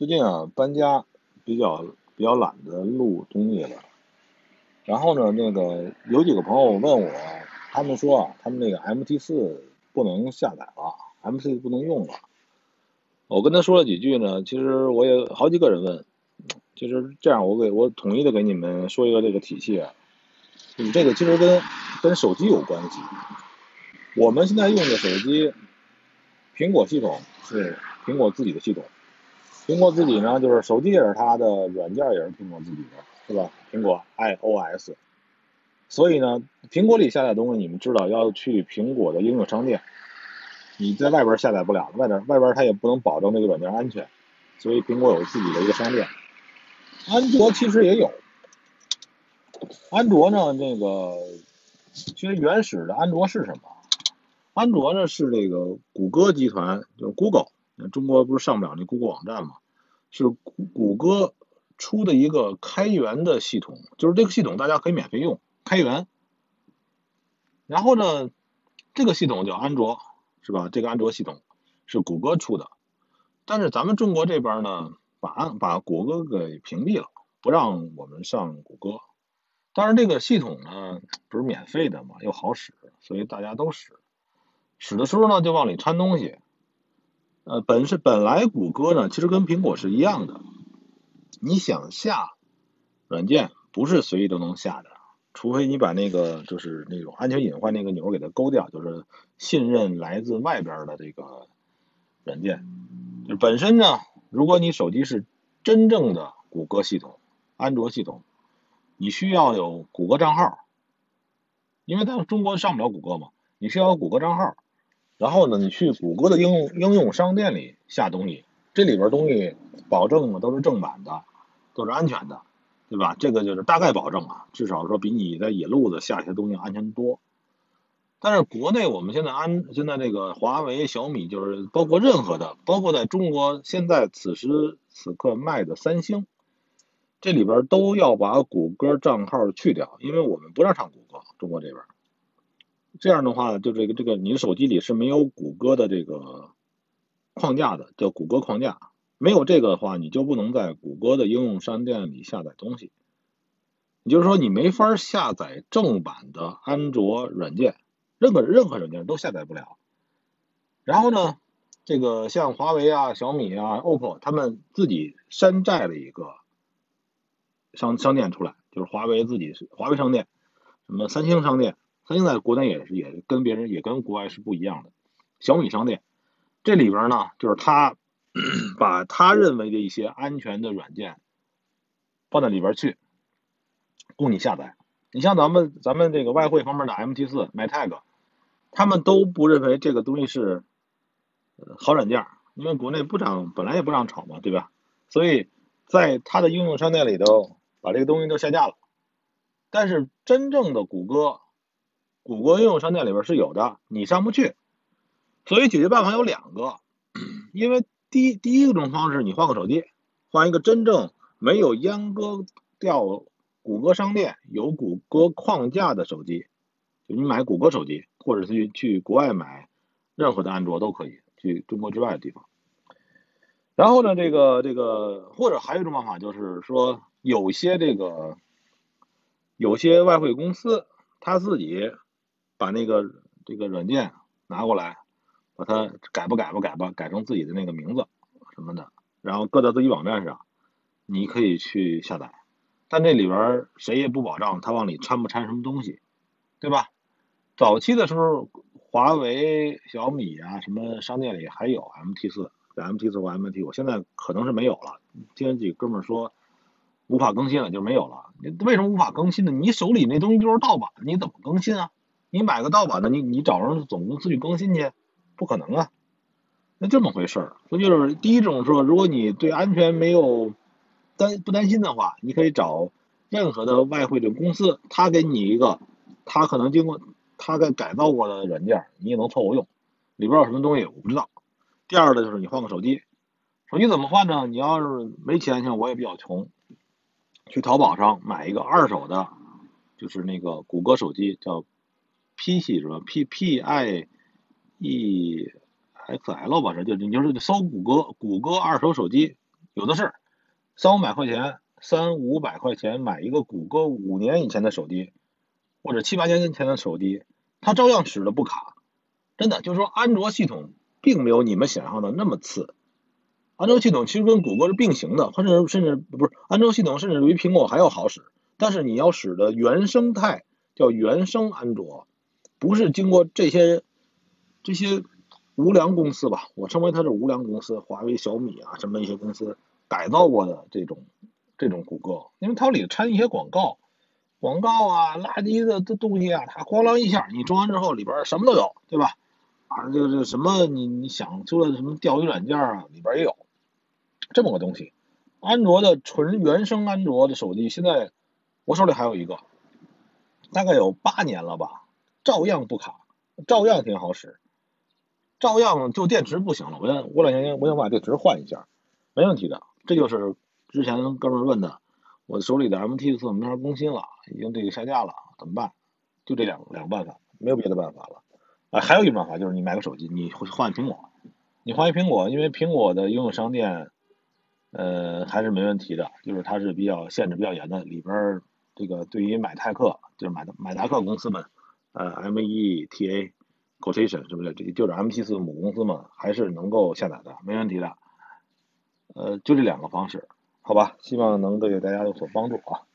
最近啊，搬家比较比较懒得录东西了。然后呢，那个有几个朋友问我，他们说啊，他们那个 MT 四不能下载了，MT 不能用了。我跟他说了几句呢，其实我也好几个人问，就是这样，我给我统一的给你们说一个这个体系啊，你这个其实跟跟手机有关系。我们现在用的手机，苹果系统是苹果自己的系统。苹果自己呢，就是手机也是它的，软件也是苹果自己的，是吧？苹果 iOS。所以呢，苹果里下载东西，你们知道要去苹果的应用商店，你在外边下载不了，外边外边它也不能保证那个软件安全，所以苹果有自己的一个商店。安卓其实也有，安卓呢，这个其实原始的安卓是什么？安卓呢是这个谷歌集团，就是 Google。中国不是上不了那谷歌网站吗？是谷谷歌出的一个开源的系统，就是这个系统大家可以免费用，开源。然后呢，这个系统叫安卓，是吧？这个安卓系统是谷歌出的，但是咱们中国这边呢，把安把谷歌给屏蔽了，不让我们上谷歌。当然，这个系统呢不是免费的嘛，又好使，所以大家都使。使的时候呢，就往里掺东西。呃，本是本来谷歌呢，其实跟苹果是一样的。你想下软件，不是随意都能下的，除非你把那个就是那种安全隐患那个钮给它勾掉，就是信任来自外边的这个软件。本身呢，如果你手机是真正的谷歌系统、安卓系统，你需要有谷歌账号，因为咱中国上不了谷歌嘛，你需要有谷歌账号。然后呢，你去谷歌的应用应用商店里下东西，这里边东西保证呢都是正版的，都是安全的，对吧？这个就是大概保证啊，至少说比你在野路子下一些东西安全多。但是国内我们现在安现在这个华为、小米，就是包括任何的，包括在中国现在此时此刻卖的三星，这里边都要把谷歌账号去掉，因为我们不让上谷歌，中国这边。这样的话，就这个这个，你的手机里是没有谷歌的这个框架的，叫谷歌框架。没有这个的话，你就不能在谷歌的应用商店里下载东西。也就是说，你没法下载正版的安卓软件，任何任何软件都下载不了。然后呢，这个像华为啊、小米啊、OPPO，他们自己山寨了一个商商店出来，就是华为自己华为商店，什么三星商店。它现在国内也是，也跟别人也跟国外是不一样的。小米商店这里边呢，就是他 把他认为的一些安全的软件放在里边去，供你下载。你像咱们咱们这个外汇方面的 MT 四、MyTag，他们都不认为这个东西是好软件，因为国内不让，本来也不让炒嘛，对吧？所以在他的应用商店里头把这个东西都下架了。但是真正的谷歌。谷歌应用商店里边是有的，你上不去，所以解决办法有两个。因为第一第一种方式，你换个手机，换一个真正没有阉割掉谷歌商店、有谷歌框架的手机，就你买谷歌手机，或者是去国外买任何的安卓都可以，去中国之外的地方。然后呢，这个这个，或者还有一种办法，就是说有些这个有些外汇公司他自己。把那个这个软件拿过来，把它改吧改吧改吧，改成自己的那个名字什么的，然后搁到自己网站上，你可以去下载。但这里边谁也不保障它往里掺不掺什么东西，对吧？早期的时候，华为、小米啊什么商店里还有 MT 四、MT 四或 MT 五，现在可能是没有了。听几个哥们说无法更新了，就没有了。为什么无法更新呢？你手里那东西就是盗版，你怎么更新啊？你买个盗版的，你你找人总公司去更新去，不可能啊。那这么回事儿，所以就是第一种说，如果你对安全没有担不担心的话，你可以找任何的外汇的公司，他给你一个他可能经过他给改造过的软件，你也能凑合用。里边有什么东西我不知道。第二个就是你换个手机，手机怎么换呢？你要是没钱，像我也比较穷，去淘宝上买一个二手的，就是那个谷歌手机叫。P 系是吧？P P I E X L 吧，这就你就是搜谷歌，谷歌二手手机，有的是，三五百块钱，三五百块钱买一个谷歌五年以前的手机，或者七八年前的手机，它照样使得不卡。真的，就是说安卓系统并没有你们想象的那么次。安卓系统其实跟谷歌是并行的，甚至甚至不是安卓系统，甚至比苹果还要好使。但是你要使的原生态叫原生安卓，不是经过这些这些无良公司吧？我称为它是无良公司，华为、小米啊什么一些公司改造过的这种这种谷歌，因为它里掺一些广告，广告啊垃圾的这东西啊，它咣啷一下，你装完之后里边什么都有，对吧？啊，这个这个什么你你想出来的什么钓鱼软件啊，里边也有。这么个东西，安卓的纯原生安卓的手机，现在我手里还有一个，大概有八年了吧，照样不卡，照样挺好使，照样就电池不行了。我想过两天我想把电池换一下，没问题的。这就是之前哥们问的，我手里的 MT 四没法更新了，已经这个下架了，怎么办？就这两两个办法，没有别的办法了。啊，还有一种办法就是你买个手机，你换苹果，你换一苹果，因为苹果的应用商店。呃，还是没问题的，就是它是比较限制比较严的，里边这个对于买泰克，就是买买达克公司们，呃，M E T A Quotation 是不是？这就是 M T 四母公司嘛，还是能够下载的，没问题的。呃，就这两个方式，好吧，希望能对大家有所帮助啊。